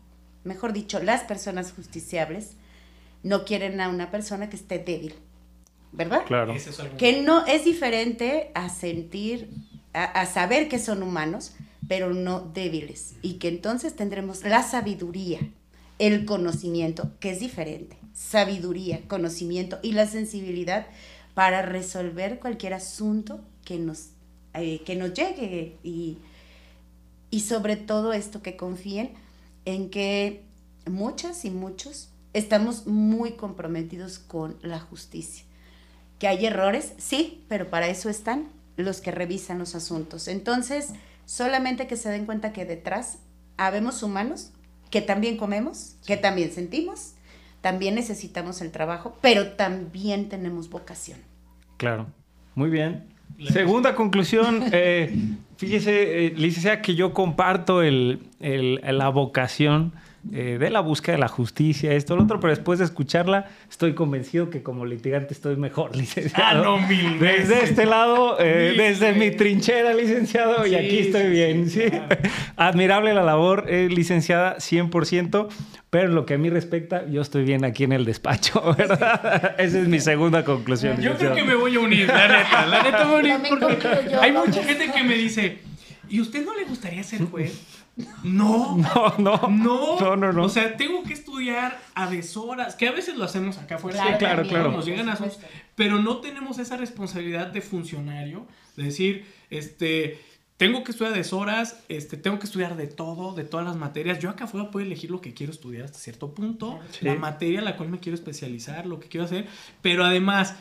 mejor dicho, las personas justiciables, no quieren a una persona que esté débil, ¿verdad? Claro. Ese es algo- Que no es diferente a sentir, a, a saber que son humanos, pero no débiles. Y que entonces tendremos la sabiduría, el conocimiento, que es diferente. Sabiduría, conocimiento y la sensibilidad para resolver cualquier asunto que nos, eh, que nos llegue. Y, y sobre todo esto, que confíen en que muchas y muchos estamos muy comprometidos con la justicia que hay errores, sí, pero para eso están los que revisan los asuntos. Entonces, solamente que se den cuenta que detrás habemos humanos, que también comemos, que también sentimos, también necesitamos el trabajo, pero también tenemos vocación. Claro. Muy bien. Segunda conclusión, eh, fíjese, eh, licenciada, que yo comparto el, el- la vocación eh, de la búsqueda de la justicia, esto, lo otro, pero después de escucharla, estoy convencido que como litigante estoy mejor, licenciado. Ah, no, mil Desde este lado, eh, desde mi trinchera, licenciado, y aquí estoy sí, bien, sí, ¿sí? claro. Admirable la labor, eh, licenciada, 100%, pero en lo que a mí respecta, yo estoy bien aquí en el despacho, ¿verdad? Esa es mi segunda conclusión. Yo creo que me voy a unir, la neta. La neta me voy a unir porque hay mucha gente que me dice, ¿y usted no le gustaría ser juez? No. No, no. No, No, no, no. O sea, tengo que estudiar a deshoras, que a veces lo hacemos acá afuera. Claro, claro, claro. Nos llegan asuntos, supuesto. pero no tenemos esa responsabilidad de funcionario, de decir, este, tengo que estudiar a deshoras, este, tengo que estudiar de todo, de todas las materias. Yo acá afuera puedo elegir lo que quiero estudiar hasta cierto punto, Sí. la materia en la cual me quiero especializar, lo que quiero hacer, pero además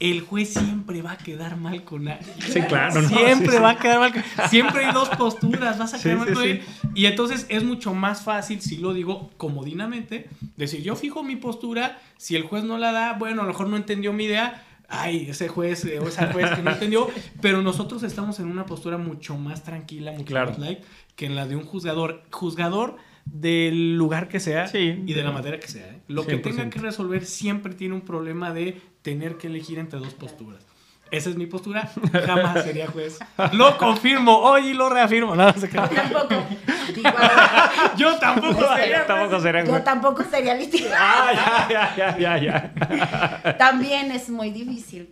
el juez siempre va a quedar mal con alguien. Sí, claro, ¿no? Siempre Sí, sí. va a quedar mal. con- Siempre hay dos posturas, vas a quedar mal con él. Y entonces es mucho más fácil, si lo digo comodinamente, decir, yo fijo mi postura, si el juez no la da, bueno, a lo mejor no entendió mi idea, ay, ese juez eh, o esa juez que no entendió, pero nosotros estamos en una postura mucho más tranquila, mucho Claro. más light, que en la de un juzgador. Juzgador del lugar que sea Sí. y de la materia que sea. ¿eh? Lo que tenga 100%. que resolver siempre tiene un problema de tener que elegir entre dos posturas. Esa es mi postura. Jamás sería juez. Lo confirmo hoy y lo reafirmo. No, no sé qué. Yo tampoco. Digo, Yo tampoco sería Tampoco juez. será yo tampoco sería litigante. Ah, ya, ya, ya, ya, ya. También es muy difícil.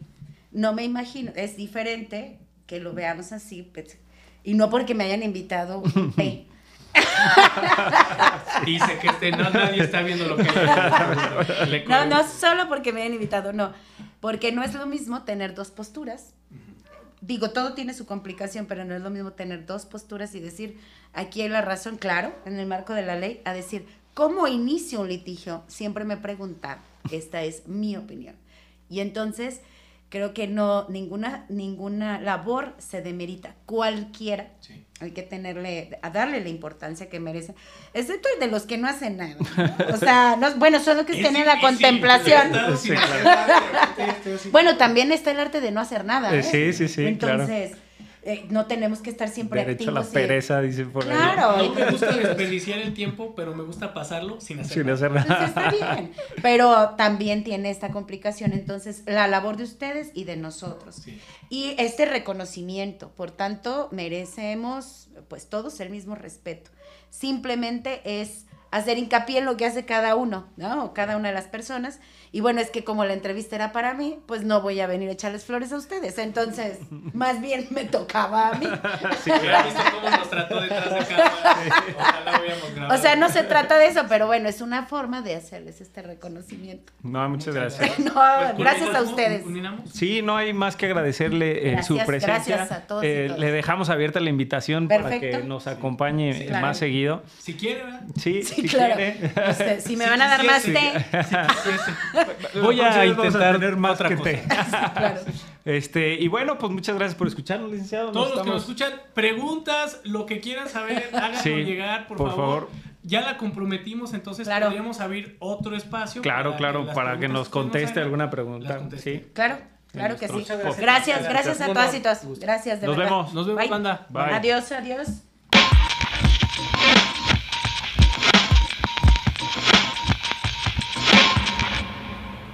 No me imagino, es diferente que lo veamos así. pues, y no porque me hayan invitado un té. Dice que este, no, nadie está viendo lo que le No, no solo porque me hayan invitado, no. Porque no es lo mismo tener dos posturas. Digo, todo tiene su complicación, pero no es lo mismo tener dos posturas y decir, aquí hay la razón, claro, en el marco de la ley, a decir, ¿cómo inicio un litigio? Siempre me preguntan, esta es mi opinión. Y entonces, creo que no, ninguna, ninguna labor se demerita, cualquiera. Sí. Hay que tenerle, a darle la importancia que merece, excepto el de los que no hacen nada. ¿no? O sea, no, bueno, solo que estén en la contemplación. Sí, claro. Bueno, también está el arte de no hacer nada. ¿eh? Eh, sí, sí, sí, claro. Eh, no tenemos que estar siempre Derecho a la activos. y- pereza, dicen por ahí. Claro. No me gusta desperdiciar el tiempo, pero me gusta pasarlo sin hacer Sin nada. hacer Pues nada. está bien, pero también tiene esta complicación, entonces la labor de ustedes y de nosotros. Sí. Y este reconocimiento, por tanto, merecemos pues todos el mismo respeto. Simplemente es hacer hincapié en lo que hace cada uno, ¿no? O cada una de las personas. Y bueno, es que como la entrevista era para mí, pues no voy a venir a echarles flores a ustedes. Entonces, más bien me tocaba a mí. Hubiera visto cómo nos trató detrás de cámara. Ojalá. O sea, no se trata de eso, pero bueno, es una forma de hacerles este reconocimiento. No, muchas Muchas gracias. No, Pues, gracias a ustedes. Sí, no hay más que agradecerle eh, su Gracias, presencia. gracias a todos Eh, le dejamos abierta la invitación para que nos acompañe Sí, claro. más seguido. Si quiere, ¿verdad? Sí, Sí, si claro. quiere. Este, si me Si van a dar más té, Voy a intentar tener más otra que cosa. té. claro. Este, y bueno, pues muchas gracias por escucharnos, licenciado. Todos los que nos escuchan, preguntas, lo que quieran saber, háganos Sí, llegar, por, por favor. favor. Ya la comprometimos, entonces Claro. podríamos abrir otro espacio. Claro, claro, para que nos conteste alguna pregunta. Sí. Claro, claro que sí. Gracias. Gracias, gracias a todas y todos. Gracias, de Nos verdad. vemos. Nos vemos, Bye. banda. Bye. Adiós, adiós.